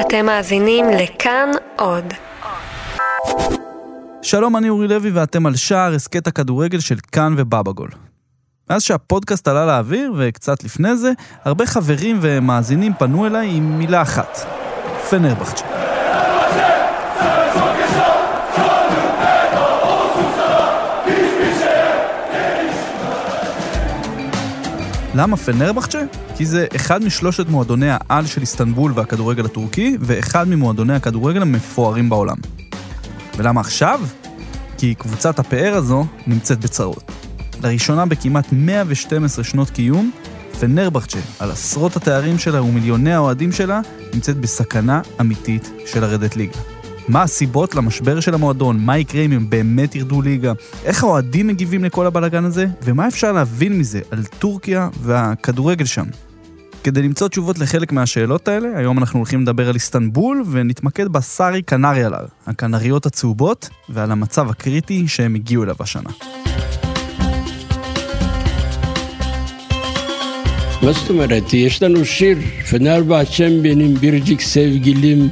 אתם מאזינים לכאן עוד. שלום, אני אורי לוי ואתם על שער הסכת הכדורגל של כאן ובבגול. מאז שהפודקאסט עלה לאוויר, וקצת לפני זה, הרבה חברים ומאזינים פנו אליי עם מילה אחת, פנרבחצ'ה. למה פנרבחצ'ה? כי זה אחד משלושת מועדוני העל של איסטנבול והכדורגל הטורקי, ואחד ממועדוני הכדורגל המפוארים בעולם. ולמה עכשיו? כי קבוצת הפאר הזו נמצאת בצרות. לראשונה בכמעט 112 שנות קיום, פנרבחצ'ה, על עשרות התארים שלה ומיליוני האוהדים שלה, נמצאת בסכנה אמיתית של לרדת ליגה. מה הסיבות למשבר של המועדון, מה יקרה אם הם באמת ירדו ליגה, איך האוהדים מגיבים לכל הבלאגן הזה, ומה אפשר להבין מזה על טורקיה והכדורגל שם. כדי למצוא תשובות לחלק מהשאלות האלה, היום אנחנו הולכים לדבר על איסטנבול, ונתמקד בסארי קנריאלר, הקנריות הצהובות, ועל המצב הקריטי שהם הגיעו אליו השנה. מה זאת אומרת? יש לנו שיר, פנרבחצ'ם בינים בירג'יק סבגילים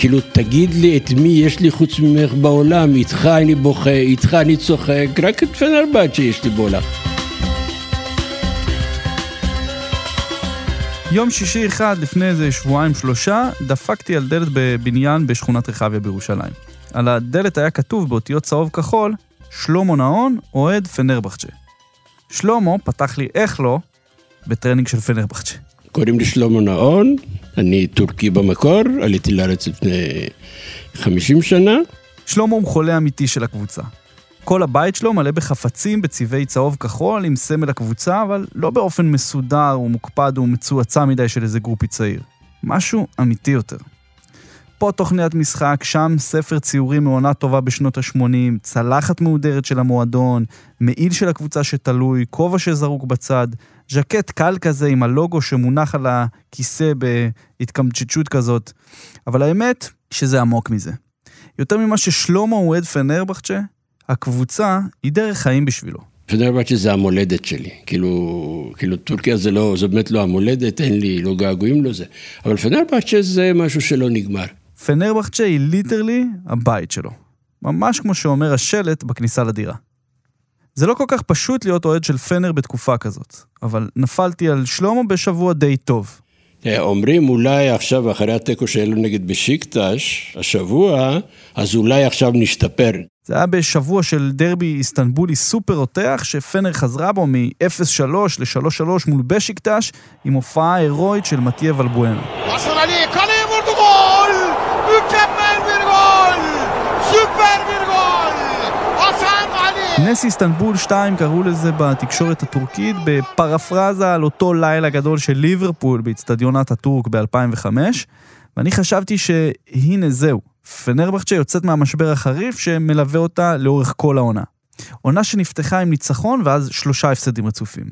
כאילו, תגיד לי את מי יש לי חוץ ממך בעולם, איתך אני בוכה, איתך אני צוחק, רק את פנרבצ'ה יש לי בעולם. יום שישי אחד לפני איזה שבועיים שלושה, דפקתי על דלת בבניין בשכונת רחביה בירושלים. על הדלת היה כתוב באותיות צהוב כחול, שלמה נאון, אוהד פנרבחצ'ה. שלמה פתח לי איך לא בטרנינג של פנרבחצ'ה. קוראים לי שלמה נאון, אני טורקי במקור, עליתי לארץ לפני 50 שנה. שלמה הוא חולה אמיתי של הקבוצה. כל הבית שלו מלא בחפצים בצבעי צהוב כחול עם סמל הקבוצה, אבל לא באופן מסודר ומוקפד ומצועצע מדי של איזה גרופי צעיר. משהו אמיתי יותר. פה תוכניית משחק, שם ספר ציורים מעונה טובה בשנות ה-80, צלחת מהודרת של המועדון, מעיל של הקבוצה שתלוי, כובע שזרוק בצד, ז'קט קל כזה עם הלוגו שמונח על הכיסא בהתקמצ'צ'ות כזאת. אבל האמת שזה עמוק מזה. יותר ממה ששלמה הוא אוהד פנרבחצ'ה, הקבוצה היא דרך חיים בשבילו. פנרבחצ'ה זה המולדת שלי, כאילו, כאילו טורקיה זה לא, זה באמת לא המולדת, אין לי, לא געגועים לזה, אבל פנרבחצ'ה זה משהו שלא נגמר. פנרבחצ'ה היא ליטרלי הבית שלו. ממש כמו שאומר השלט בכניסה לדירה. זה לא כל כך פשוט להיות אוהד של פנר בתקופה כזאת, אבל נפלתי על שלמה בשבוע די טוב. אה, אומרים אולי עכשיו, אחרי התיקו שהיה לו נגד בשיקטש, השבוע, אז אולי עכשיו נשתפר. זה היה בשבוע של דרבי איסטנבולי סופר רותח, שפנר חזרה בו מ-0-3 ל-3-3 מול בשיקטש, עם הופעה הירואית של מתיה ולבואנו. נס איסטנבול 2 קראו לזה בתקשורת הטורקית בפרפרזה על אותו לילה גדול של ליברפול באיצטדיונת הטורק ב-2005 ואני חשבתי שהנה זהו, פנרבחצ'ה יוצאת מהמשבר החריף שמלווה אותה לאורך כל העונה. עונה שנפתחה עם ניצחון ואז שלושה הפסדים רצופים.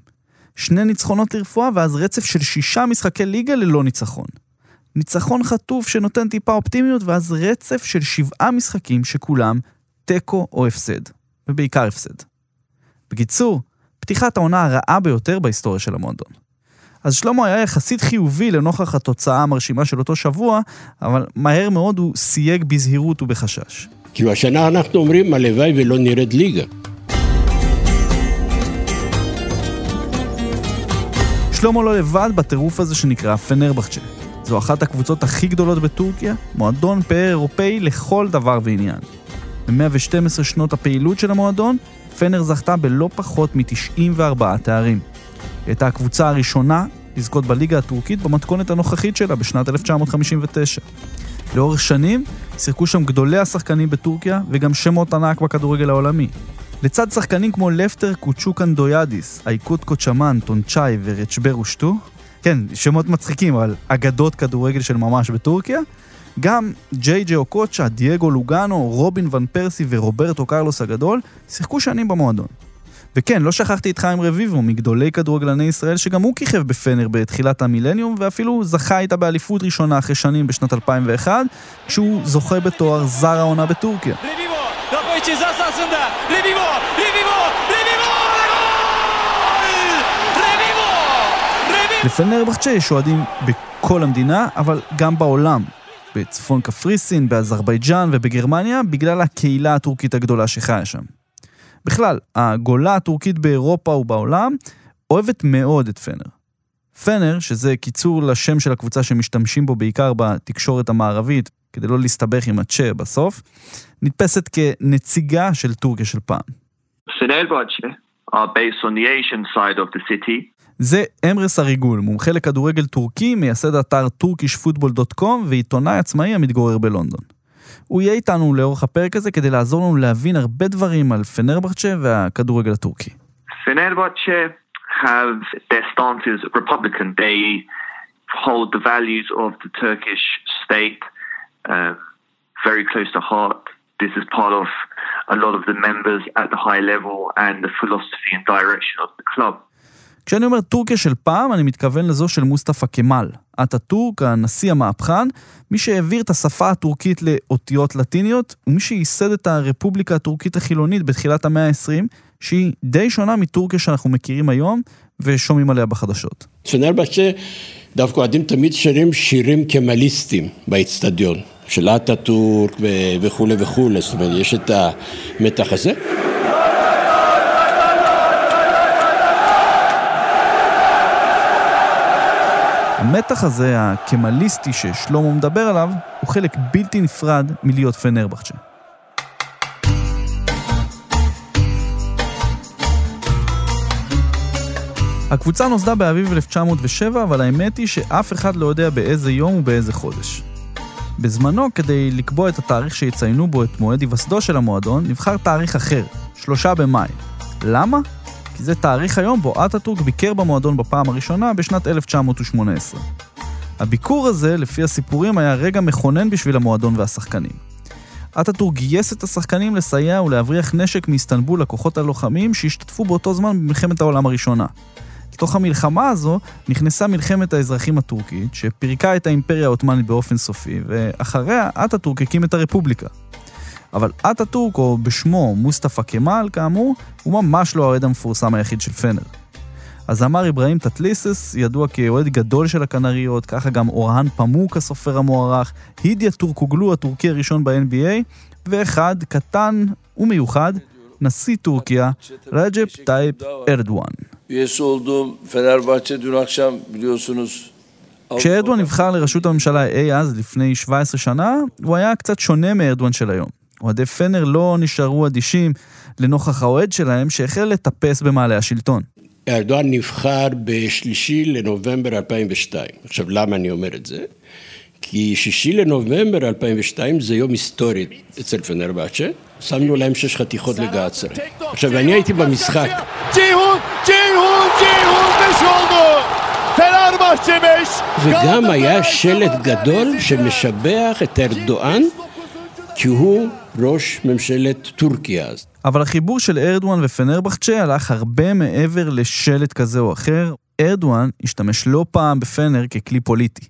שני ניצחונות לרפואה ואז רצף של שישה משחקי ליגה ללא ניצחון. ניצחון חטוף שנותן טיפה אופטימיות ואז רצף של שבעה משחקים שכולם תיקו או הפסד. ובעיקר הפסד. בקיצור, פתיחת העונה הרעה ביותר בהיסטוריה של המועדון. אז שלמה היה יחסית חיובי לנוכח התוצאה המרשימה של אותו שבוע, אבל מהר מאוד הוא סייג בזהירות ובחשש. כאילו השנה אנחנו אומרים, הלוואי ולא נרד ליגה. שלמה לא לבד בטירוף הזה שנקרא פנרבחצ'ה. זו אחת הקבוצות הכי גדולות בטורקיה, מועדון פאר אירופאי לכל דבר ועניין. ב-112 שנות הפעילות של המועדון, פנר זכתה בלא פחות מ-94 תארים. היא הייתה הקבוצה הראשונה לזכות בליגה הטורקית במתכונת הנוכחית שלה בשנת 1959. לאורך שנים שיחקו שם גדולי השחקנים בטורקיה וגם שמות ענק בכדורגל העולמי. לצד שחקנים כמו לפטר קוצ'וקן דויאדיס, אייקוט קוצ'מן, טונצ'אי ורצ'בר ושטו, כן, שמות מצחיקים, אבל אגדות כדורגל של ממש בטורקיה, גם ג'יי ג'י אוקוצ'ה, דייגו לוגאנו, רובין ון פרסי ורוברטו קרלוס הגדול שיחקו שנים במועדון. וכן, לא שכחתי את חיים רביבו, מגדולי כדורגלני ישראל, שגם הוא כיכב בפנר בתחילת המילניום, ואפילו זכה איתה באליפות ראשונה אחרי שנים בשנת 2001, כשהוא זוכה בתואר זר העונה בטורקיה. לפנרבחצ'ה יש אוהדים בכל המדינה, אבל גם בעולם. בצפון קפריסין, באזרבייג'אן ובגרמניה, בגלל הקהילה הטורקית הגדולה שחיה שם. בכלל, הגולה הטורקית באירופה ובעולם אוהבת מאוד את פנר. פנר, שזה קיצור לשם של הקבוצה שמשתמשים בו בעיקר בתקשורת המערבית, כדי לא להסתבך עם הצ'ה בסוף, נתפסת כנציגה של טורקיה של פעם. זה אמרס אריגול, מומחה לכדורגל טורקי, מייסד אתר turkishfootball.com ועיתונאי עצמאי המתגורר בלונדון. הוא יהיה איתנו לאורך הפרק הזה כדי לעזור לנו להבין הרבה דברים על פנרבחצ'ה והכדורגל הטורקי. uh, very close to heart. This is part of a lot of the members at the high level and the philosophy and direction of the club. כשאני אומר טורקיה של פעם, אני מתכוון לזו של מוסטפא כמאל. אטאטורק, הנשיא המהפכן, מי שהעביר את השפה הטורקית לאותיות לטיניות, ומי שייסד את הרפובליקה הטורקית החילונית בתחילת המאה ה-20, שהיא די שונה מטורקיה שאנחנו מכירים היום, ושומעים עליה בחדשות. פנרבחצ'ה דווקא אוהדים תמיד שרים שירים כמליסטיים באיצטדיון, של אטאטורק וכולי וכולי, זאת אומרת, יש את המתח הזה. המתח הזה, הקמליסטי ששלמה מדבר עליו, הוא חלק בלתי נפרד מלהיות פנרבחצ'ה. הקבוצה נוסדה באביב 1907, אבל האמת היא שאף אחד לא יודע באיזה יום ובאיזה חודש. בזמנו, כדי לקבוע את התאריך שיציינו בו את מועד היווסדו של המועדון, נבחר תאריך אחר, שלושה במאי. למה? כי זה תאריך היום בו אטאטורק ביקר במועדון בפעם הראשונה בשנת 1918. הביקור הזה, לפי הסיפורים, היה רגע מכונן בשביל המועדון והשחקנים. אטאטורק גייס את השחקנים לסייע ולהבריח נשק מאיסטנבול לכוחות הלוחמים שהשתתפו באותו זמן במלחמת העולם הראשונה. לתוך המלחמה הזו נכנסה מלחמת האזרחים הטורקית, שפירקה את האימפריה העות'מאנית באופן סופי, ואחריה אטאטורק הקים את הרפובליקה. אבל אטאטורק, או בשמו מוסטפא כמאל, כאמור, הוא ממש לא האוהד המפורסם היחיד של פנר. הזמר אברהים טטליסס ידוע כאוהד גדול של הקנריות, ככה גם אורהן פמוק הסופר המוערך, הידאייט טורקוגלו הטורקי הראשון ב-NBA, ואחד קטן ומיוחד, נשיא טורקיה, רג'פ טאיפ ארדואן. כשארדואן נבחר לראשות הממשלה אי אז, לפני 17 שנה, הוא היה קצת שונה מארדואן של היום. אוהדי פנר לא נשארו אדישים לנוכח האוהד שלהם שהחל לטפס במעלה השלטון. ארדואן נבחר בשלישי לנובמבר 2002. עכשיו, למה אני אומר את זה? כי שישי לנובמבר 2002 זה יום היסטורי אצל פנרבצ'ה, שמנו להם שש חתיכות לגעצר. עכשיו, אני הייתי במשחק. וגם היה שלט גדול שמשבח את ארדואן כי הוא ראש ממשלת טורקיה אז. אבל החיבור של ארדואן ופנרבחצ'ה הלך הרבה מעבר לשלט כזה או אחר. ארדואן השתמש לא פעם בפנר ככלי פוליטי.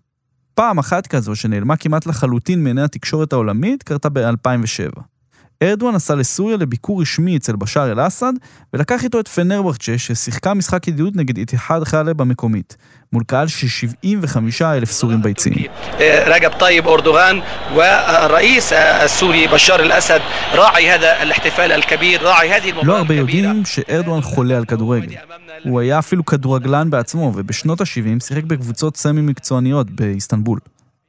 פעם אחת כזו שנעלמה כמעט לחלוטין מעיני התקשורת העולמית קרתה ב-2007. ארדואן נסע לסוריה לביקור רשמי אצל בשאר אל-אסד, ולקח איתו את פנרבחצ'ה, ששיחקה משחק ידידות נגד איתיחד חלב המקומית, מול קהל של 75 אלף סורים ביציעים. רגב טייב אורדוגן והראיס הסורי בשאר אל-אסד ראעי هذا الاحتفال الكبير ראעי هذه المباراة לא הרבה יודעים שארדואן חולה על כדורגל. הוא היה אפילו כדורגלן בעצמו, ובשנות ה-70 שיחק בקבוצות סמי מקצועניות באיסטנבול.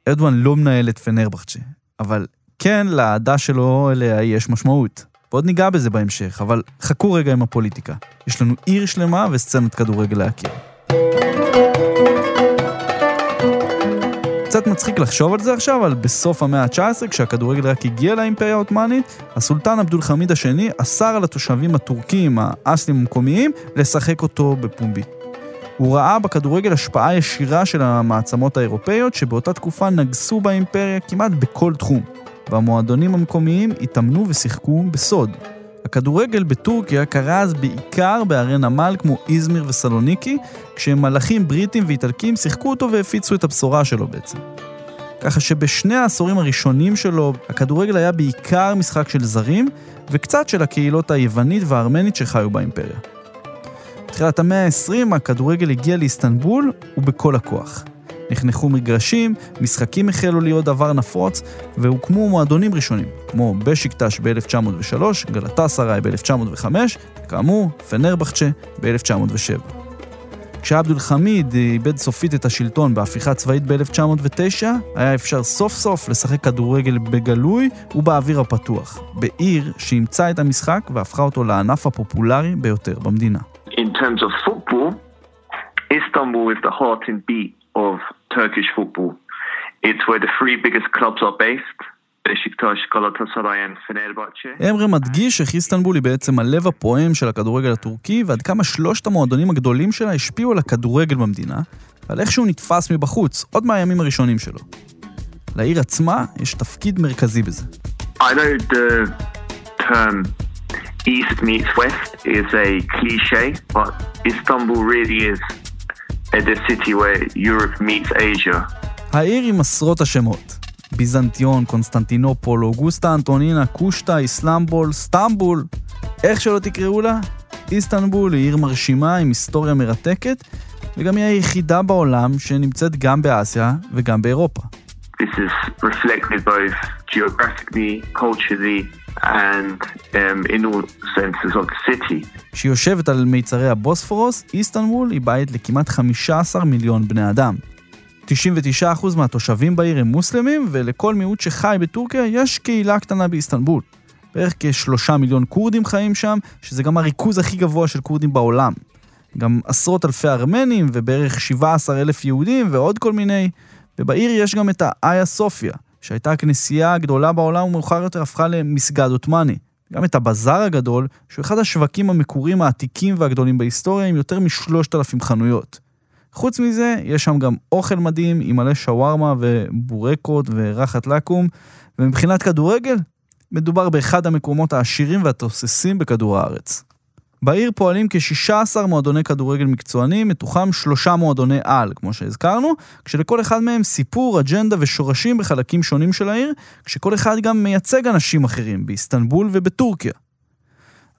ארדואן לא מנהל את פנרבחצ'ה, אבל כן, לאהדה שלו אליה יש משמעות. ועוד ניגע בזה בהמשך, אבל חכו רגע עם הפוליטיקה. יש לנו עיר שלמה וסצנת כדורגל להכיר. קצת מצחיק לחשוב על זה עכשיו, אבל בסוף המאה ה-19, כשהכדורגל רק הגיע לאימפריה העות'מאנית, הסולטן עבדול חמיד השני אסר על התושבים הטורקים, האסלים המקומיים, לשחק אותו בפומבי. הוא ראה בכדורגל השפעה ישירה של המעצמות האירופאיות, שבאותה תקופה נגסו באימפריה כמעט בכל תחום. והמועדונים המקומיים התאמנו ושיחקו בסוד. הכדורגל בטורקיה קרה אז בעיקר בערי נמל כמו איזמיר וסלוניקי, כשמלאכים בריטים ואיטלקים שיחקו אותו והפיצו את הבשורה שלו בעצם. ככה שבשני העשורים הראשונים שלו, הכדורגל היה בעיקר משחק של זרים, וקצת של הקהילות היוונית והארמנית שחיו באימפריה. בתחילת המאה ה-20 הכדורגל הגיע לאיסטנבול ובכל הכוח. נחנכו מגרשים, משחקים החלו להיות דבר נפוץ, והוקמו מועדונים ראשונים, כמו בשיקטש ב-1903, גלטה סראי ב-1905, וכאמור, פנרבחצ'ה ב-1907. כשעבדול חמיד איבד סופית את השלטון בהפיכה צבאית ב-1909, היה אפשר סוף סוף לשחק כדורגל בגלוי ובאוויר הפתוח, בעיר שאימצה את המשחק והפכה אותו לענף הפופולרי ביותר במדינה. In terms of football, Istanbul is the heart and beat of Turkish football. It's where the three biggest clubs are based. אמרה מדגיש איך איסטנבול היא בעצם הלב הפועם של הכדורגל הטורקי, ועד כמה שלושת המועדונים הגדולים שלה השפיעו על הכדורגל במדינה, ועל איך שהוא נתפס מבחוץ, עוד מהימים הראשונים שלו. לעיר עצמה יש תפקיד מרכזי בזה. I know the term East meets West is a cliche, but Istanbul really is the city where Europe meets Asia. העיר עם עשרות השמות. ביזנטיון, קונסטנטינופול, אוגוסטה אנטונינה, קושטה, איסלמבול, סטמבול, איך שלא תקראו לה, איסטנבול היא עיר מרשימה עם היסטוריה מרתקת, וגם היא היחידה בעולם שנמצאת גם באסיה וגם באירופה. This is reflected both geographically, culturally, and um, in all senses of the city. שיושבת על מיצרי הבוספורוס, איסטנבול היא בית לכמעט 15 מיליון בני אדם. 99% מהתושבים בעיר הם מוסלמים, ולכל מיעוט שחי בטורקיה יש קהילה קטנה באיסטנבול. בערך כשלושה מיליון כורדים חיים שם, שזה גם הריכוז הכי גבוה של כורדים בעולם. גם עשרות אלפי ארמנים ובערך 17 אלף יהודים ועוד כל מיני. ובעיר יש גם את האיה סופיה, שהייתה הכנסייה הגדולה בעולם ומאוחר יותר הפכה למסגד עות'מאני. גם את הבזאר הגדול, שהוא אחד השווקים המקוריים העתיקים והגדולים בהיסטוריה עם יותר משלושת אלפים חנויות. חוץ מזה, יש שם גם אוכל מדהים עם מלא שווארמה ובורקות ורחת לקום, ומבחינת כדורגל, מדובר באחד המקומות העשירים והתוססים בכדור הארץ. בעיר פועלים כ-16 מועדוני כדורגל מקצוענים, מתוכם שלושה מועדוני על, כמו שהזכרנו, כשלכל אחד מהם סיפור, אג'נדה ושורשים בחלקים שונים של העיר, כשכל אחד גם מייצג אנשים אחרים, באיסטנבול ובטורקיה.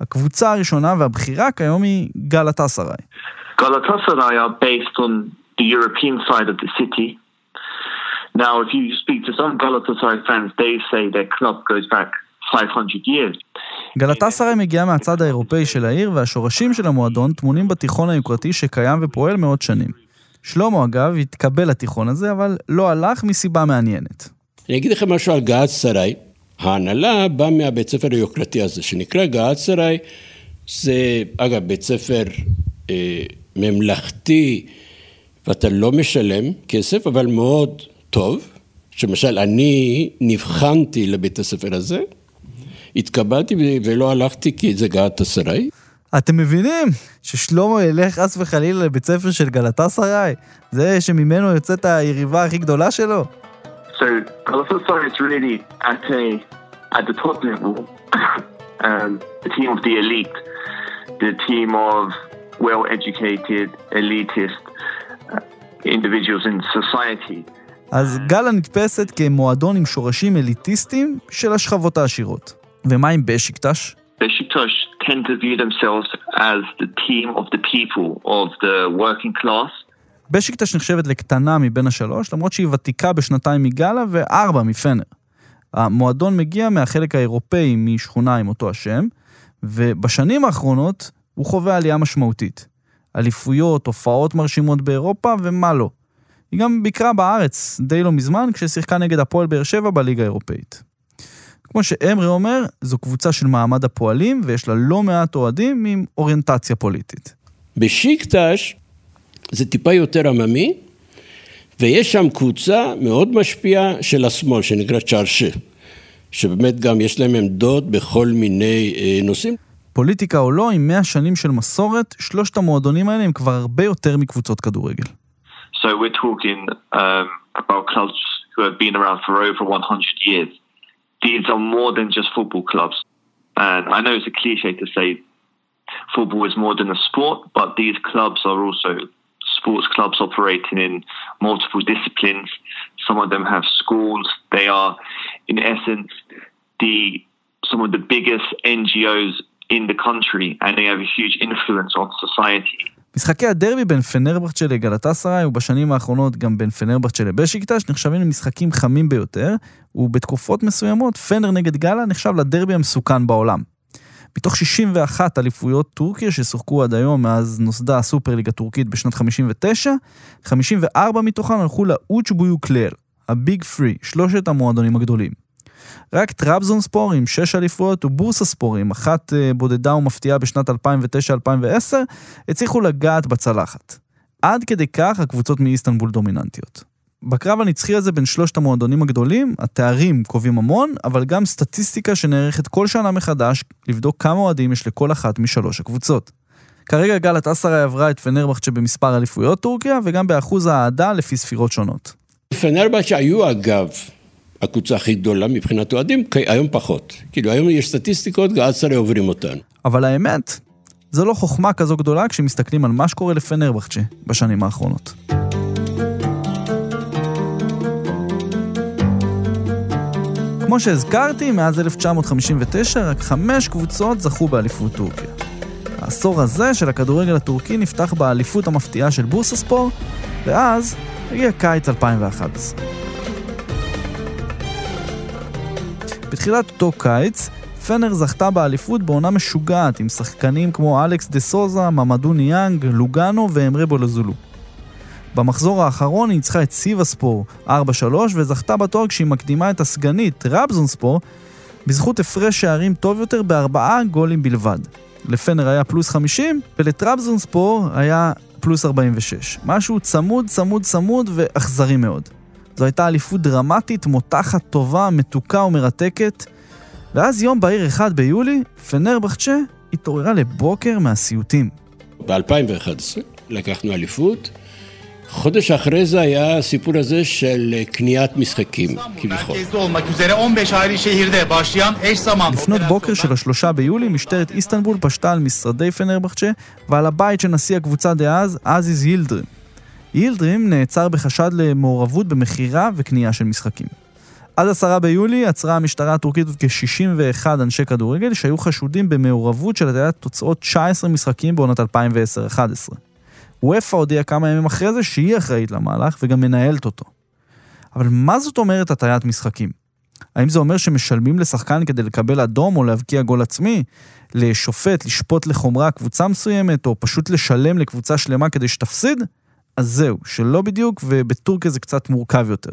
הקבוצה הראשונה והבכירה כיום היא אסריי. Galatasaray are based on the European side of the. Now, if you speak to some Galatasaray fans, they say their club goes back 500 years. גלטסריי מגיעה מהצד האירופאי של העיר, והשורשים של המועדון טמונים בתיכון היוקרתי שקיים ופועל מאות שנים. שלמה, אגב, התקבל לתיכון הזה, אבל לא הלך מסיבה מעניינת. אני אגיד לכם משהו על גאת סריי. ההנהלה באה מהבית ספר היוקרתי הזה, שנקרא גאת סריי. זה, אגב, בית ספר אה, ממלכתי, ואתה לא משלם כסף, אבל מאוד טוב. למשל, אני נבחנתי לבית הספר הזה, התקבלתי ולא הלכתי כי זה גאת אסריי. אתם מבינים ששלמה ילך חס וחלילה לבית ספר של גלטסריי? זה שממנו יוצאת היריבה הכי גדולה שלו? So Galatasaray is really at a at the top level, um, the team of the elite, the team of well-educated, elitist uh, individuals in society. אז גאלה נתפסת כמועדון עם שורשים אליטיסטיים של השכבות העשירות. ומה עם בשיקטש? Besiktas tend to view themselves as the team of the people, of the working class. בשיקטש נחשבת לקטנה מבין השלוש, למרות שהיא ותיקה בשנתיים מגאלה וארבע מפנר. המועדון מגיע מהחלק האירופאי משכונה עם אותו השם, ובשנים האחרונות הוא חווה עלייה משמעותית. אליפויות, הופעות מרשימות באירופה ומה לא. היא גם ביקרה בארץ די לא מזמן כששיחקה נגד הפועל באר שבע בליגה האירופאית. כמו שאמרי אומר, זו קבוצה של מעמד הפועלים ויש לה לא מעט אוהדים עם אוריינטציה פוליטית. בשיקטש זה טיפה יותר עממי, ויש שם קבוצה מאוד משפיעה של השמאל שנקרא צ'רשה, שבאמת גם יש להם עמדות בכל מיני אה, נושאים. פוליטיקה או לא, עם 100 שנים של מסורת, שלושת המועדונים האלה הם כבר הרבה יותר מקבוצות כדורגל. So we're talking um, about clubs who have been around for over 100 years. These are more than just football clubs. And I know it's a cliche to say football is more than a sport, but these clubs are also sports clubs operating in multiple disciplines. Some of them have schools. They are, in essence, the some of the biggest NGOs in the country and they have a huge influence on society. משחקי הדרבי בין פנרבכצ'ה לגלטסראי ובשנים האחרונות גם בין פנרבכצ'ה לבשיקטש נחשבים למשחקים חמים ביותר ובתקופות מסוימות פנר נגד גאלה נחשב לדרבי המסוכן בעולם. מתוך 61 אליפויות טורקיה ששוחקו עד היום מאז נוסדה הסופרליגה הטורקית בשנת 59, 54 מתוכן הלכו לאוצ'בויו קלר, הביג פרי, שלושת המועדונים הגדולים. רק טראבזון ספור עם 6 אליפויות ובורסה ספור עם אחת אה, בודדה ומפתיעה בשנת 2009-2010 הצליחו לגעת בצלחת. עד כדי כך הקבוצות מאיסטנבול דומיננטיות. בקרב הנצחי הזה בין שלושת המועדונים הגדולים, התארים קובעים המון, אבל גם סטטיסטיקה שנערכת כל שנה מחדש, לבדוק כמה אוהדים יש לכל אחת משלוש הקבוצות. כרגע גלת אסרה עברה את פנרבכצ'ה במספר אליפויות טורקיה, וגם באחוז האהדה לפי ספירות שונות. פנרבכצ'ה היו אגב הקבוצה הכי גדולה מבחינת אוהדים, היום פחות. כאילו היום יש סטטיסטיקות, גלאצרי עוברים אותן. אבל האמת, זו לא חוכמה כזו גדולה כשמסתכלים על מה שקורה לפנרבכצ'ה בשנים האחרונות. כמו שהזכרתי, מאז 1959 רק חמש קבוצות זכו באליפות טורקיה. העשור הזה של הכדורגל הטורקי נפתח באליפות המפתיעה של בורסספור, ואז הגיע קיץ 2011. בתחילת אותו קיץ, פנר זכתה באליפות בעונה משוגעת עם שחקנים כמו אלכס דה סוזה, ממדו ניאנג, לוגאנו ואמרה בולזולו. במחזור האחרון היא ניצחה את סיבה ספור 4-3 וזכתה בתואר כשהיא מקדימה את הסגנית רבזון ספור בזכות הפרש שערים טוב יותר בארבעה גולים בלבד. לפנר היה פלוס 50 ולטרבזון ספור היה פלוס 46. משהו צמוד, צמוד, צמוד ואכזרי מאוד. זו הייתה אליפות דרמטית, מותחת, טובה, מתוקה ומרתקת. ואז יום בהיר אחד ביולי, פנרבחצ'ה התעוררה לבוקר מהסיוטים. ב-2011 לקחנו אליפות, חודש אחרי זה היה הסיפור הזה של קניית משחקים, כביכול. לפנות בוקר של השלושה ביולי, משטרת איסטנבול פשטה על משרדי פנרבחצ'ה ועל הבית של נשיא הקבוצה דאז, עזיז יילדרים. יילדרים נעצר בחשד למעורבות במכירה וקנייה של משחקים. עד עשרה ביולי עצרה המשטרה הטורקית כ-61 אנשי כדורגל שהיו חשודים במעורבות של הטיית תוצאות 19 משחקים בעונת 2010-2011. וופא הודיעה כמה ימים אחרי זה שהיא אחראית למהלך וגם מנהלת אותו. אבל מה זאת אומרת הטיית משחקים? האם זה אומר שמשלמים לשחקן כדי לקבל אדום או להבקיע גול עצמי? לשופט, לשפוט לחומרה קבוצה מסוימת, או פשוט לשלם לקבוצה שלמה כדי שתפסיד? אז זהו, שלא בדיוק, ובטורקיה זה קצת מורכב יותר.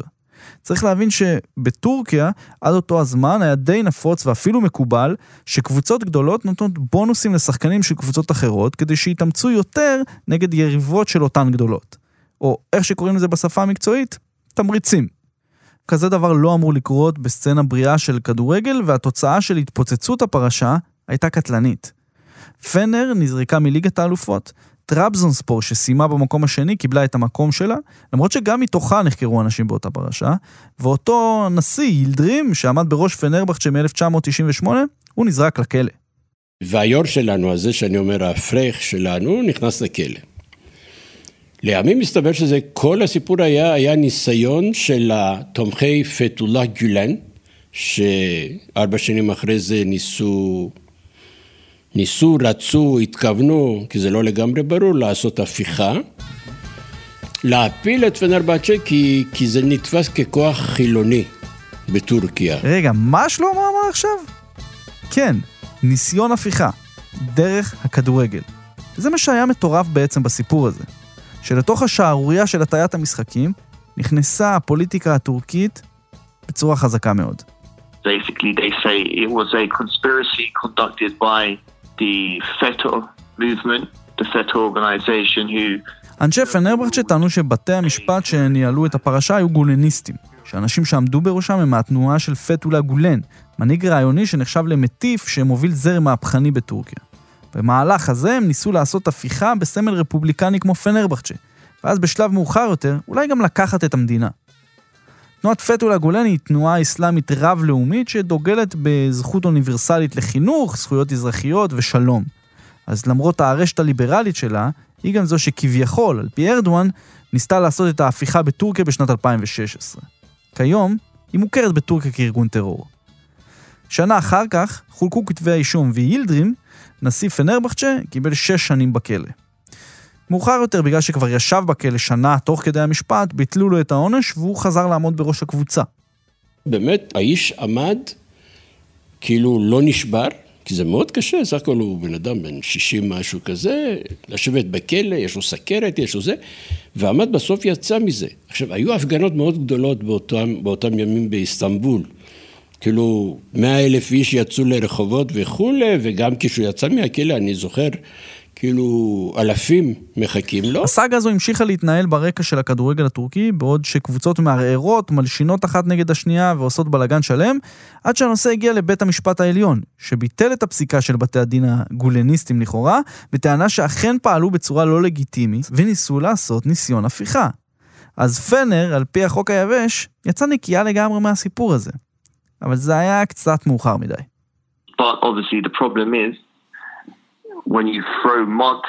צריך להבין שבטורקיה, עד אותו הזמן היה די נפוץ ואפילו מקובל, שקבוצות גדולות נותנות בונוסים לשחקנים של קבוצות אחרות, כדי שיתאמצו יותר נגד יריבות של אותן גדולות. או איך שקוראים לזה בשפה המקצועית, תמריצים. כזה דבר לא אמור לקרות בסצנה בריאה של כדורגל, והתוצאה של התפוצצות הפרשה הייתה קטלנית. פנר נזרקה מליגת האלופות, טראבזון ספור שסיימה במקום השני קיבלה את המקום שלה, למרות שגם מתוכה נחקרו אנשים באותה פרשה, ואותו נשיא יילדרים שעמד בראש פנרבכצ'ה מ-1998, הוא נזרק לכלא. והיו"ר שלנו, הזה שאני אומר הפרח שלנו, נכנס לכלא. לימים מסתבר שזה, כל הסיפור היה, היה ניסיון של התומכי פתולה גולן, שארבע שנים אחרי זה ניסו ניסו, רצו, התכוונו, כי זה לא לגמרי ברור, לעשות הפיכה. להפיל את פנרבצ'ה כי, כי זה נתפס ככוח חילוני בטורקיה. רגע, מה שלמה אמר עכשיו? כן, ניסיון הפיכה, דרך הכדורגל. זה מה שהיה מטורף בעצם בסיפור הזה. שלתוך השערורייה של הטיית המשחקים, נכנסה הפוליטיקה הטורקית בצורה חזקה מאוד. Basically, they say it was a conspiracy conducted by the FETO movement, the FETO organization who... אנשי פנרבכצ'ה טענו שבתי המשפט שניהלו את הפרשה היו גולניסטים, שאנשים שעמדו בראשם הם מהתנועה של פטולה גולן, מנהיג רעיוני שנחשב למטיף שמוביל זרם מהפכני בטורקיה. במהלך הזה הם ניסו לעשות הפיכה בסמל רפובליקני כמו פנרבכצ'ה, ואז בשלב מאוחר יותר, אולי גם לקחת את המדינה. תנועת פטולה גולן היא תנועה אסלאמית רב-לאומית שדוגלת בזכות אוניברסלית לחינוך, זכויות אזרחיות ושלום. אז למרות הארשת הליברלית שלה, היא גם זו שכביכול, על פי ארדואן, ניסתה לעשות את ההפיכה בטורקיה בשנת 2016. כיום, היא מוכרת בטורקיה כארגון טרור. שנה אחר כך חולקו כתבי האישום ויילדרים נשיא פנרבחצ'ה קיבל שש שנים בכלא. מאוחר יותר, בגלל שכבר ישב בכלא שנה תוך כדי המשפט, ביטלו לו את העונש והוא חזר לעמוד בראש הקבוצה. באמת, האיש עמד, כאילו לא נשבר, כי זה מאוד קשה, סך הכל הוא בן אדם בן 60 משהו כזה, לשבת בכלא, יש לו סכרת, יש לו זה, ועמד בסוף יצא מזה. עכשיו, היו הפגנות מאוד גדולות באותם, באותם ימים באיסטנבול. כאילו, מאה אלף איש יצאו לרחובות וכולי, וגם כשהוא יצא מהכלא, אני זוכר, כאילו אלפים מחכים לו. הסאגה הזו המשיכה להתנהל ברקע של הכדורגל הטורקי, בעוד שקבוצות מערערות, מלשינות אחת נגד השנייה ועושות בלאגן שלם, עד שהנושא הגיע לבית המשפט העליון, שביטל את הפסיקה של בתי הדין הגולניסטים לכאורה, בטענה שאכן פעלו בצורה לא לגיטימית, וניסו לעשות ניסיון הפיכה. אז פנר, על פי החוק היבש, יצא נקייה לגמרי מהסיפור הזה. אבל זה היה קצת מאוחר מדי. But obviously the problem is when you throw mud,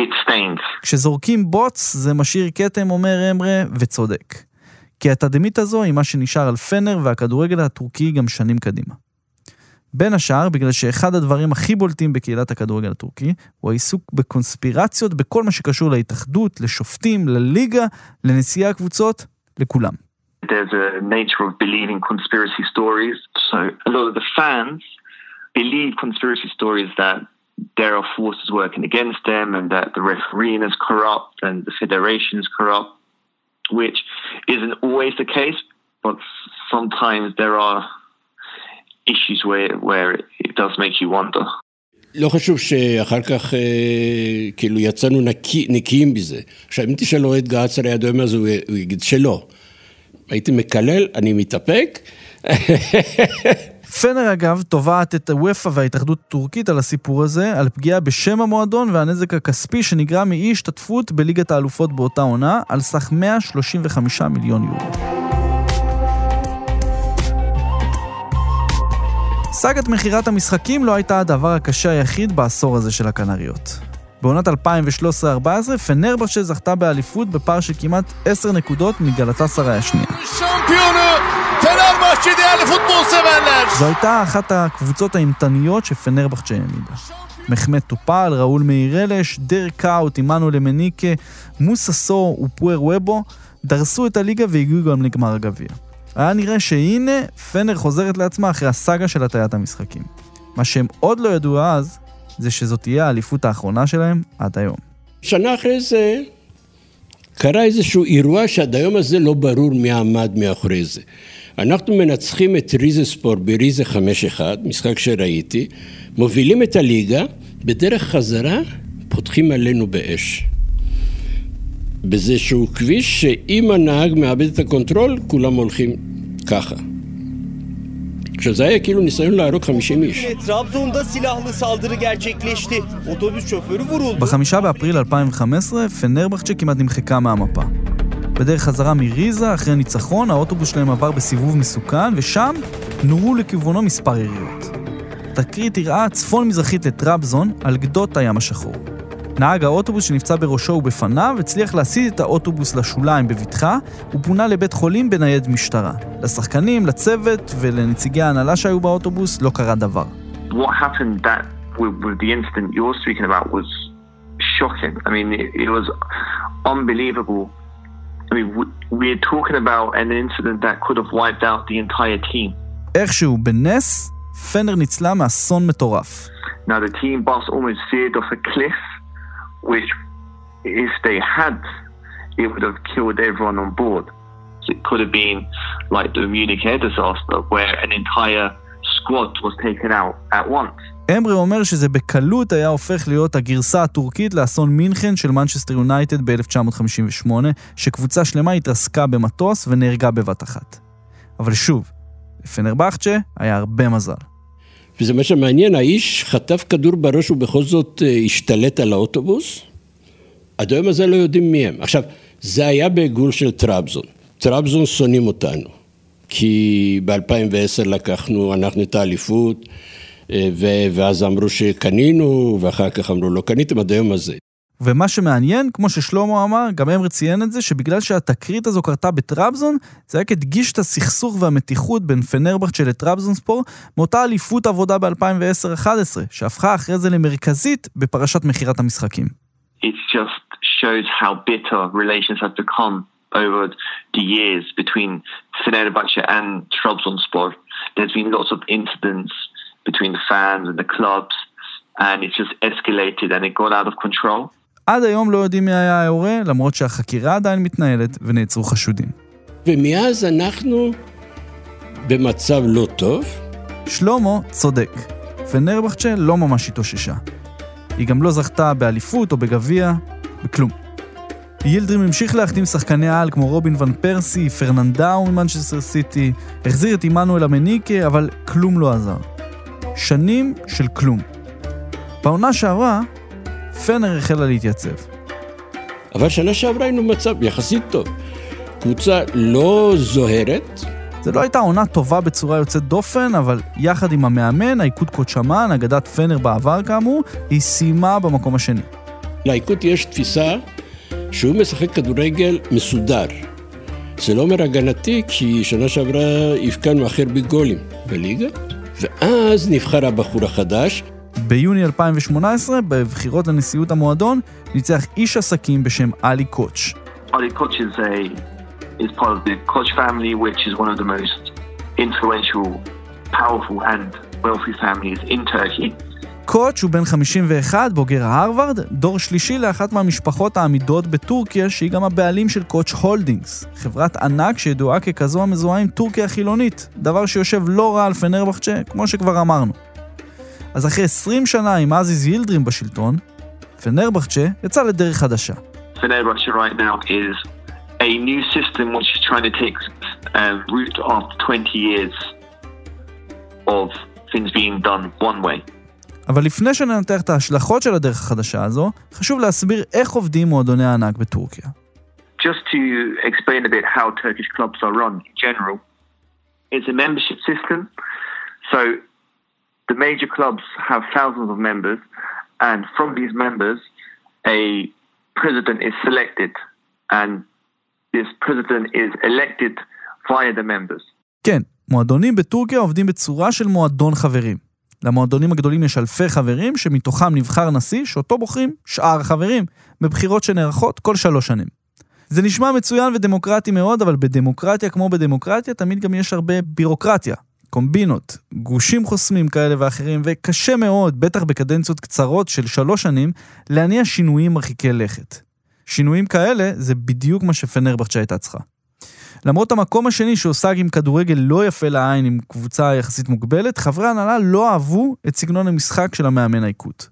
it stains. כשזורקים בוץ זה משאיר כתם, אומר אמרה, וצודק. כי התדמית הזו היא מה שנשאר על פנר והכדורגל הטורקי גם שנים קדימה. בין השאר, בגלל שאחד הדברים הכי בולטים בקהילת הכדורגל הטורקי, הוא העיסוק בקונספירציות בכל מה שקשור להתאחדות, לשופטים, לליגה, לנשיאי הקבוצות, לכולם. There's a nature of believing conspiracy stories. So a lot of the fans believe conspiracy stories that there are forces working against them and that the refereeing is corrupt and the federation is corrupt, which isn't always the case, but sometimes there are issues where, where it does make you wonder. לא חשוב שאחר כך אה, כאילו יצאנו נקי, נקיים בזה. עכשיו אם תשאל אוהד געצר ליד היום הזה, הוא יגיד שלא. הייתי מקלל, אני מתאפק. פנר אגב תובעת את הוופא וההתאחדות הטורקית על הסיפור הזה, על פגיעה בשם המועדון והנזק הכספי שנגרם מאי השתתפות בליגת האלופות באותה עונה, על סך 135 מיליון יורו. סאגת מכירת המשחקים לא הייתה הדבר הקשה היחיד בעשור הזה של הקנריות. בעונת 2013-2014 פנרבשה זכתה באליפות בפער של כמעט 10 נקודות מגלתה שרי השנייה. זו הייתה אחת הקבוצות האימתניות שפנרבחצ'ה העמידה. מחמד טופל, ראול מאירלש, דר קאוט, עמנואל למניקה, מוסה סור ופואר וובו דרסו את הליגה והגיעו גם לגמר הגביע. היה נראה שהנה פנר חוזרת לעצמה אחרי הסאגה של הטיית המשחקים. מה שהם עוד לא ידעו אז, זה שזאת תהיה האליפות האחרונה שלהם עד היום. שנה אחרי זה קרה איזשהו אירוע שעד היום הזה לא ברור מי עמד מאחורי זה. אנחנו מנצחים את ריזה ספורט בריזה 5-1, משחק שראיתי, מובילים את הליגה, בדרך חזרה פותחים עלינו באש. באיזשהו כביש שאם הנהג מאבד את ה control, כולם הולכים ככה. עכשיו זה היה כאילו ניסיון להרוג 50 איש. בחמישה באפריל 2015, פנרבחצ'ה כמעט נמחקה מהמפה. בדרך חזרה מריזה, אחרי ניצחון, האוטובוס שלהם עבר בסיבוב מסוכן, ושם נורו לכיוונו מספר יריות. תקרית אירעה צפון-מזרחית לטראבזון, על גדות הים השחור. נהג האוטובוס שנפצע בראשו ובפניו הצליח להסיט את האוטובוס לשוליים בבטחה ופונה לבית חולים בנייד משטרה. לשחקנים, לצוות ולנציגי ההנהלה שהיו באוטובוס לא קרה דבר. I mean, it was unbelievable. I mean, we, we're talking about an incident that could have wiped out the entire team. איכשהו, בנס, פנר ניצלה מאסון מטורף. Now, the team bus almost veered off a cliff, which, if they had, it would have killed everyone on board. It could have been like the Munich air disaster, where an entire squad was taken out at once. אמרי אומר שזה בקלות היה הופך להיות הגרסה הטורקית לאסון מינכן של מנצ'סטר יונייטד ב-1958, שקבוצה שלמה התרסקה במטוס ונהרגה בבת אחת. אבל שוב, לפנרבחצ'ה היה הרבה מזל. וזה מה שמעניין, האיש חטף כדור בראש ובכל זאת אה, השתלט על האוטובוס. עד היום הזה לא יודעים מי הם. עכשיו, זה היה בעיגול של טראבזון. טראבזון שונאים אותנו. כי ב-2010 לקחנו, אנחנו את האליפות, אה, ו- ואז אמרו שקנינו, ואחר כך אמרו לא קניתם עד היום הזה. ומה שמעניין, כמו ששלמה אמר, גם אמרי ציין את זה, שבגלל שהתקרית הזו קרתה בטראבזון, זה רק הדגיש את הסכסוך והמתיחות בין פנרבכצ'ה לטראבזונספור, מאותה אליפות עבודה ב-2010-2011, שהפכה אחרי זה למרכזית בפרשת מכירת המשחקים. It just shows how bitter relations have become over the years between Fenerbahce and Trabzonspor. There's been lots of incidents between the fans and the clubs, and it's just escalated and it got out of control. עד היום לא יודעים מי היה היורה, למרות שהחקירה עדיין מתנהלת ונעצרו חשודים. ומאז אנחנו במצב לא טוב. שלמה צודק. פנרבחצ'ה לא ממש התאוששה. היא גם לא זכתה באליפות או בגביע, בכלום. יילדרים המשיך להחתים שחקני על כמו רובין ון פרסי, פרננדאו ממנצ'סטר סיטי, החזיר את עמנואל המניקה, אבל כלום לא עזר. שנים של כלום. בעונה שעברה, פנר החלה להתייצב. אבל שנה שעברה היינו במצב יחסית טוב. קבוצה לא זוהרת. זו לא הייתה עונה טובה בצורה יוצאת דופן, אבל יחד עם המאמן, האיכות קודשמן, אגדת פנר בעבר כאמור, היא סיימה במקום השני. לאיכות יש תפיסה שהוא משחק כדורגל מסודר. זה לא אומר הגנתי, כי שנה שעברה הבקענו הכי הרבה גולים בליגה, ואז נבחר הבחור החדש. ביוני 2018, בבחירות לנשיאות המועדון, ניצח איש עסקים בשם עלי קוץ'. Ali Koç is a is part of the Koç family, which is one of the most influential, powerful, and wealthy families in Turkey. קוץ' הוא בן 51, בוגר הרווארד, דור שלישי לאחת מהמשפחות העמידות בטורקיה, שהיא גם הבעלים של קוץ' הולדינגס, חברת ענק שידועה ככזו המזוהה עם טורקיה החילונית, דבר שיושב לא רע על פנרבחצ'ה, כמו שכבר אמרנו. אז אחרי 20 שנה עם עזיז יילדרים בשלטון, פנרבחצ'ה יצא לדרך חדשה. Um, root after 20 years of things being done one way. אבל לפני שננתח את ההשלכות של הדרך החדשה הזו, חשוב להסביר איך עובדים מועדוני הענק בטורקיה. Just to explain a bit how Turkish clubs are run in general, it's a membership system. So the major clubs have thousands of members, and from these members, a president is selected, and this president is elected via the members. כן, מועדונים בטורקיה עובדים בצורה של מועדון חברים. למועדונים הגדולים יש אלפי חברים, שמתוכם נבחר נשיא, שאותו בוחרים שאר החברים, בבחירות שנערכות כל שלוש שנים. זה נשמע מצוין ודמוקרטי מאוד, אבל בדמוקרטיה כמו בדמוקרטיה תמיד גם יש הרבה בירוקרטיה, קומבינות, גושים חוסמים כאלה ואחרים, וקשה מאוד, בטח בקדנציות קצרות של שלוש שנים, להניע שינויים מרחיקי לכת. שינויים כאלה זה בדיוק מה שפנרבחצ'ה הייתה צריכה. למרות המקום השני שהושג עם כדורגל לא יפה לעין עם קבוצה יחסית מוגבלת, חברי ההנהלה לא אהבו את סגנון המשחק של המאמן האיכות.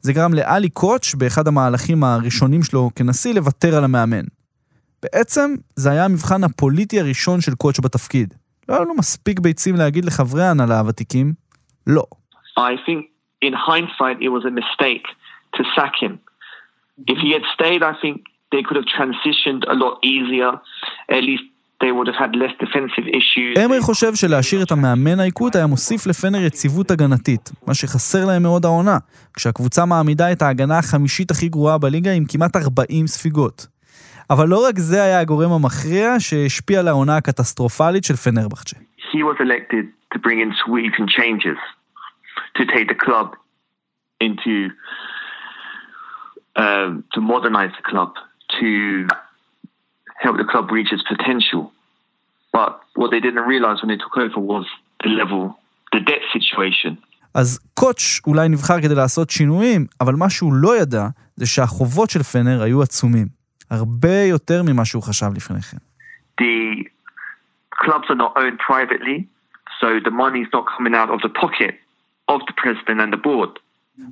זה גרם לאלי קוץ', באחד המהלכים הראשונים שלו כנשיא, לוותר על המאמן. בעצם, זה היה המבחן הפוליטי הראשון של קוץ' בתפקיד. לא היו לו מספיק ביצים להגיד לחברי ההנהלה הוותיקים, לא. I think in hindsight it was a mistake to sack him. If he had stayed, I think they could have transitioned a lot easier. At least אמרי חושב שלהשאיר את המאמן האיכות היה מוסיף לפנר יציבות הגנתית, מה שחסר להם מאוד העונה, כשהקבוצה מעמידה את ההגנה החמישית הכי גרועה בליגה עם כמעט 40 ספיגות. אבל לא רק זה היה הגורם המכריע שהשפיע על העונה הקטסטרופלית של פנרבחצ'ה. Into to modernize the club, to help the club reach its potential. But what they didn't realize when they took over was the level, the debt situation. אז קוץ' אולי נבחר כדי לעשות שינויים, אבל מה שהוא לא ידע זה שהחובות של פנר היו עצומים. הרבה יותר ממה שהוא חשב לפני כן. The clubs are not owned privately, so the money is not coming out of the pocket of the president and the board.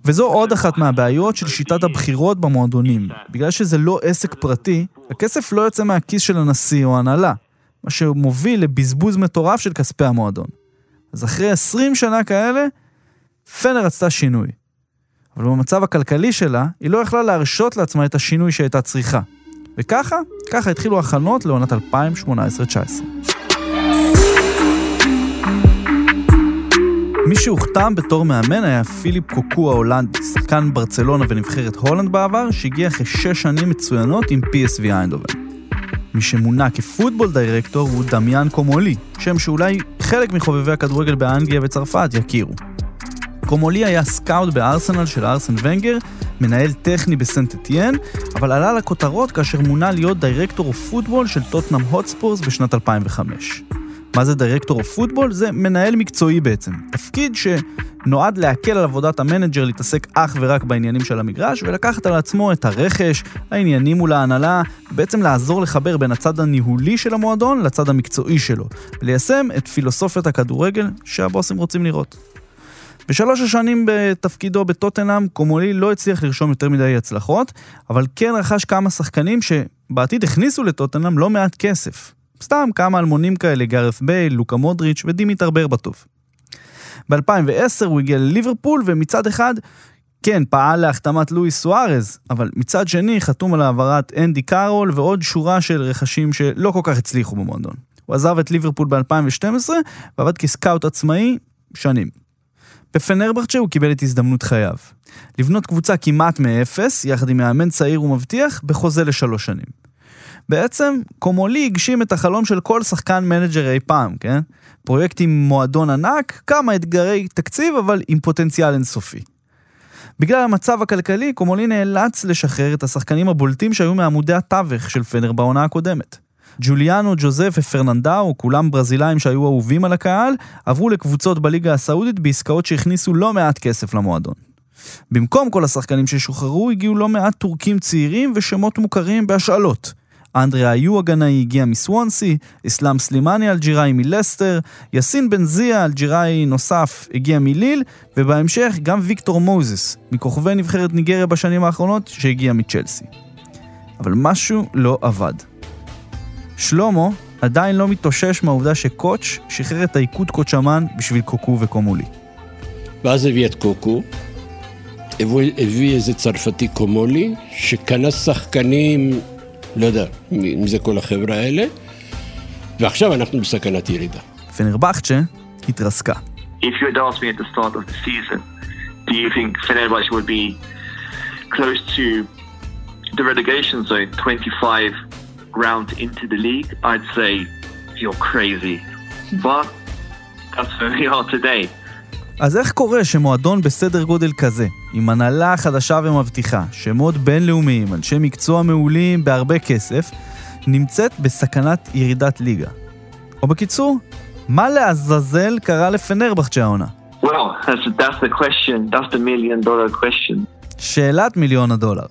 וזו עוד אחת מהבעיות של שיטת הבחירות במועדונים. בגלל שזה לא עסק פרטי, הכסף לא יוצא מהכיס של הנשיא או ההנהלה, מה שמוביל לבזבוז מטורף של כספי המועדון. אז אחרי 20 שנה כאלה, פנר רצתה שינוי. אבל במצב הכלכלי שלה, היא לא יכלה להרשות לעצמה את השינוי שהייתה צריכה. וככה, ככה התחילו הכנות לעונת 2018-2019. מי שהוכתם בתור מאמן היה פיליפ קוקו ההולנדי, שחקן ברצלונה ונבחרת הולנד בעבר, שהגיע אחרי שש שנים מצוינות עם PSV איינדובן. מי שמונה כ football director הוא דמיאן קומולי, שם שאולי חלק מחובבי הכדורגל באנגליה וצרפת יכירו. קומולי היה סקאוט בארסנל של ארסן ונגר, מנהל טכני בסנט אטיין, אבל עלה לכותרות כאשר מונה להיות director football של טוטנהאם הוטספר בשנת 2005. מה זה director of football? זה מנהל מקצועי בעצם. תפקיד שנועד להקל על עבודת המנג'ר להתעסק אך ורק בעניינים של המגרש, ולקחת על עצמו את הרכש, העניינים מול ההנהלה, בעצם לעזור לחבר בין הצד הניהולי של המועדון לצד המקצועי שלו, וליישם את פילוסופיית הכדורגל שהבוסים רוצים לראות. בשלוש השנים בתפקידו בטוטנאם, קומולי לא הצליח לרשום יותר מדי הצלחות, אבל כן רכש כמה שחקנים שבעתיד הכניסו לטוטנאם לא מעט כסף. סתם כמה אלמונים כאלה, גארף בייל, לוקה מודריץ' ודימיטר ברבטוב. ב-2010 הוא הגיע לליברפול, ומצד אחד, כן, פעל להחתמת לואיס סוארז, אבל מצד שני חתום על העברת אנדי קארול ועוד שורה של רכשים שלא כל כך הצליחו במועדון. הוא עזב את ליברפול ב-2012 ועבד כסקאוט עצמאי שנים. בפנרבחצ'ה הוא קיבל את הזדמנות חייו. לבנות קבוצה כמעט מאפס, יחד עם מאמן צעיר ומבטיח, בחוזה לשלוש שנים. בעצם, קומולי הגשים את החלום של כל שחקן מנג'ר אי פעם, כן? פרויקט עם מועדון ענק, כמה אתגרי תקציב, אבל עם פוטנציאל אינסופי. בגלל המצב הכלכלי, קומולי נאלץ לשחרר את השחקנים הבולטים שהיו מעמודי התווך של פנר בעונה הקודמת. ג'וליאנו, ג'וזף ופרננדאו, כולם ברזילאים שהיו אהובים על הקהל, עברו לקבוצות בליגה הסעודית בעסקאות שהכניסו לא מעט כסף למועדון. במקום כל השחקנים ששוחררו, הגיעו לא מעט טורקים צעירים ושמות מוכרים בהשאלות. אנדרי היו הגנאי הגיע מסוונסי, אסלאם סלימני אלג'יראי מלסטר, יאסין בן זיה אלג'יראי נוסף הגיע מליל, ובהמשך גם ויקטור מוזס, מכוכבי נבחרת ניגריה בשנים האחרונות, שהגיע מצ'לסי. אבל משהו לא עבד. שלמה עדיין לא מתאושש מהעובדה שקוץ' שחרר את האיכות קוצ'מן בשביל קוקו וקומולי. ואז הביא את קוקו, הביא, הביא איזה צרפתי קומולי, שקנה שחקנים, לא יודע, מי זה כל החבר'ה האלה, ועכשיו אנחנו בסכנת ירידה. פנרבחצ'ה התרסקה. If you had asked me at the start of the season, do you think Fenerbahce would be close to the relegation zone 25 rounds into the league, I'd say you're crazy. But that's where we are today. אז איך קורה שמועדון בסדר גודל כזה, עם הנהלה חדשה ומבטיחה, שמות בינלאומיים, אנשי מקצוע מעולים בהרבה כסף, נמצאת בסכנת ירידת ליגה? או בקיצור, מה לעזאזל קרה לפנרבחצ'ה העונה? Well, that's, that's the question. That's the million dollar question. שאלת מיליון הדולר.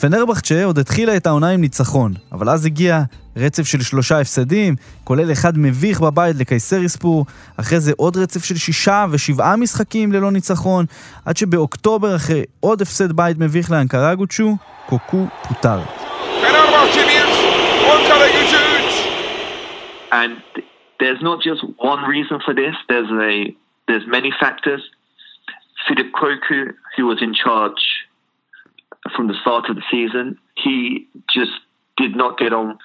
פנרבחצ'ה עוד התחילה את העונה עם ניצחון, אבל אז הגיע רצף של שלושה הפסדים, כולל אחד מביך בבית לקייסריספור, אחרי זה עוד רצף של שישה ושבעה משחקים ללא ניצחון, עד שבאוקטובר, אחרי עוד הפסד בית מביך לאנקרגוצ'ו, קוקו פוטר. Did not get on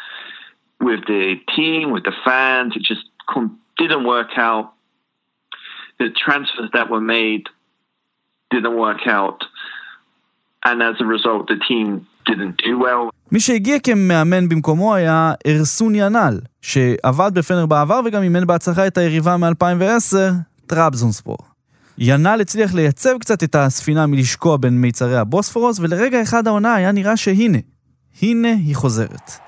with the team, with the fans. It just didn't work out. The transfers that were made didn't work out. And as a result, the team didn't do well. מי שהגיע כמאמן במקומו היה ארסון ינאל, שעבד בפנר בעבר וגם אימן בהצלחה את היריבה מ-2010, טראבזונספור. ינאל הצליח לייצב קצת את הספינה מלשקוע בין מיצרי הבוספורוס, ולרגע אחד העונה היה נראה שהנה, הנה היא חוזרת.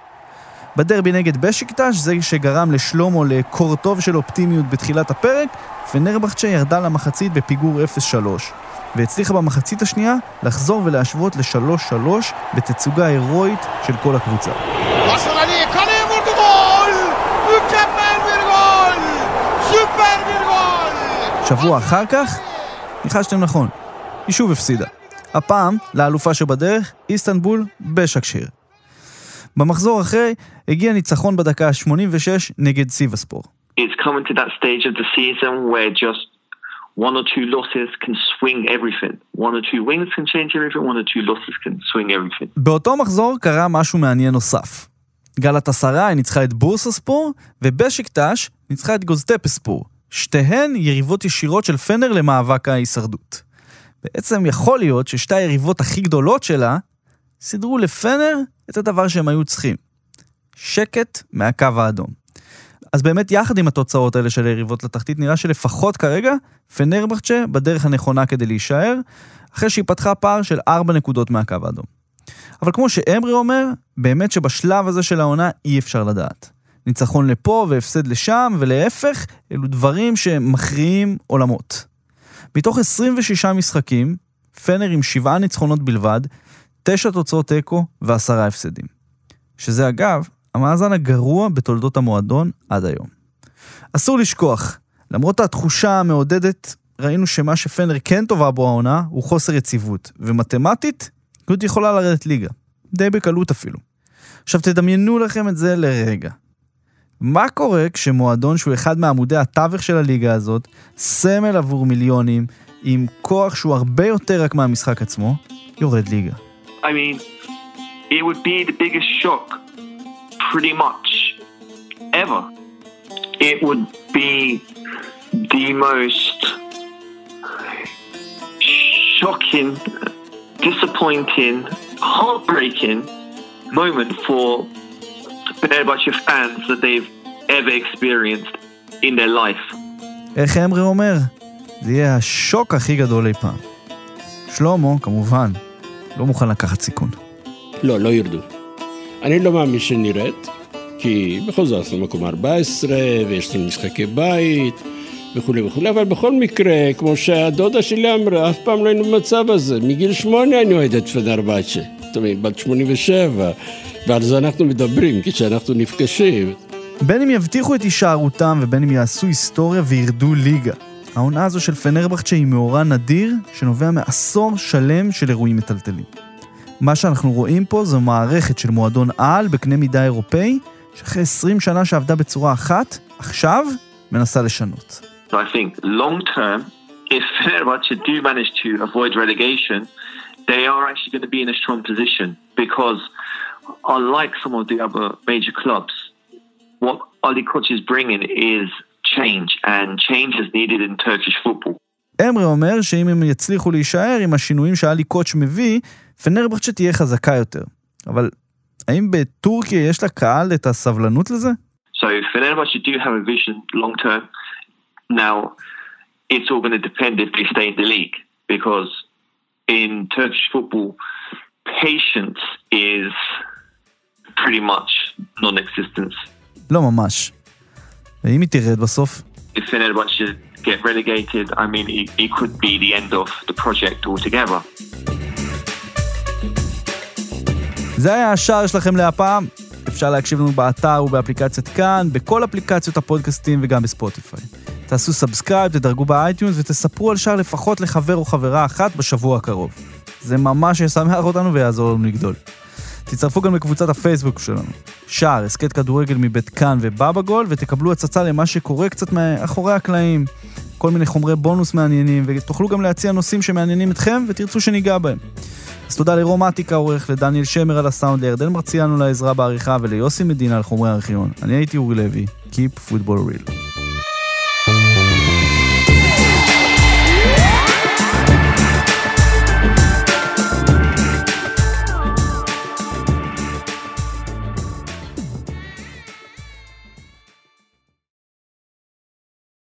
בדרבי נגד בשיקטש, זה שגרם לשלומו לקור טוב של אופטימיות בתחילת הפרק, ונרבחצ'ה ירדה למחצית בפיגור 0-3, והצליחה במחצית השנייה לחזור ולהשוות ל-3-3 בתצוגה הירואית של כל הקבוצה. שבוע אחר כך, ניחשתם נכון, היא שוב הפסידה. הפעם לאלופה שבדרך, איסטנבול בשקשיר. במחזור אחרי הגיע ניצחון בדקה ה-86 נגד סיבספור. It's coming to that stage of the season where just one or two losses can swing everything. One or two wins can change everything, one or two losses can swing everything. באותו מחזור קרה משהו מעניין נוסף. גלת עשרה ניצחה את בורסספור, ובשיקטש ניצחה את גוזטפספור, שתיהן יריבות ישירות של פנר למאבק ההישרדות. בעצם יכול להיות ששתי היריבות הכי גדולות שלה סידרו לפנר את הדבר שהם היו צריכים. שקט מהקו האדום. אז באמת יחד עם התוצאות האלה של היריבות לתחתית, נראה שלפחות כרגע פנרבחצ'ה בדרך הנכונה כדי להישאר, אחרי שהיא פתחה פער של 4 נקודות מהקו האדום. אבל כמו שאמרי אומר, באמת שבשלב הזה של העונה אי אפשר לדעת. ניצחון לפה והפסד לשם, ולהפך, אלו דברים שמכריעים עולמות. מתוך 26 משחקים, פנר עם 7 ניצחונות בלבד, 9 תוצאות תיקו ו-10 הפסדים. שזה אגב, המאזן הגרוע בתולדות המועדון עד היום. אסור לשכוח, למרות התחושה המעודדת, ראינו שמה שפנר כן טובה בו העונה הוא חוסר יציבות, ומתמטית, היא יכולה לרדת ליגה. די בקלות אפילו. עכשיו תדמיינו לכם את זה לרגע. מה קורה כשמועדון שהוא אחד מעמודי התווך של הליגה הזאת, סמל עבור מיליונים, עם כוח שהוא הרבה יותר רק מהמשחק עצמו, יורד ליגה? I mean, it would be the biggest shock, pretty much, ever. It would be the most shocking, disappointing, heartbreaking moment for Fenerbahce fans that they've ever experienced in their life. איך אמרי אומר? זה יהיה השוק הכי גדול אי פעם. שלמה, כמובן, לא מוכן לקחת סיכון. לא, לא ירדו. אני לא מאמין שנרד, כי בכל זאת אנחנו מקום 14, ויש לנו משחקי בית, וכולי וכולי, אבל בכל מקרה, כמו שהדודה שלי אמרה, אף פעם לא היינו במצב הזה. מגיל שמונה אני אוהד את פנרבצ'ה. זאת אומרת, בת 87, ועל זה אנחנו מדברים כשאנחנו נפגשים. בין אם יבטיחו את הישארותם ובין אם יעשו היסטוריה וירדו ליגה. העונה הזו של פנרבחצ'ה היא מאורע נדיר שנובע מעשור שלם של אירועים מטלטלים. מה שאנחנו רואים פה זו מערכת של מועדון על בקנה מידה אירופאי, שאחרי 20 שנה שעבדה בצורה אחת, עכשיו מנסה לשנות. What Ali Koch is bringing is change and change is needed in Turkish football. אמרי אומר שאם הם יצליחו להישאר עם השינויים שאלי קוץ' מביא, פנרבחצ'ה תהיה חזקה יותר. אבל האם בטורקיה יש לקהל את הסבלנות לזה? So Fenerbahce do have a vision long term. Now, it's all going to depend if they stay in the league because in Turkish football, patience is pretty much non-existent. לא ממש. ואם היא תרד בסוף? If Fenerbahce get relegated, I mean, it, it could be the end of the project altogether. זה היה השער שלכם להפעם. אפשר להקשיב לנו באתר ובאפליקציית כאן, בכל אפליקציות הפודקאסטים וגם בספוטיפיי. תעשו subscribe, תדרגו ב iTunes ותספרו על שער לפחות לחבר או חברה אחת בשבוע הקרוב. זה ממש ישמח אותנו ויעזור לנו לגדול. תצטרפו גם לקבוצת הפייסבוק שלנו. שער, הסכת כדורגל מבית כאן ובבא גול, ותקבלו הצצה למה שקורה קצת מאחורי הקלעים. כל מיני חומרי בונוס מעניינים, ותוכלו גם להציע נושאים שמעניינים אתכם ותרצו שניגע בהם. אז תודה לרומטיקה עורך, לדניאל שמר על הסאונד, לירדן מרציאנו לעזרה בעריכה וליוסי מדינה על חומרי הארכיון. אני הייתי אורי לוי, Keep Football Real.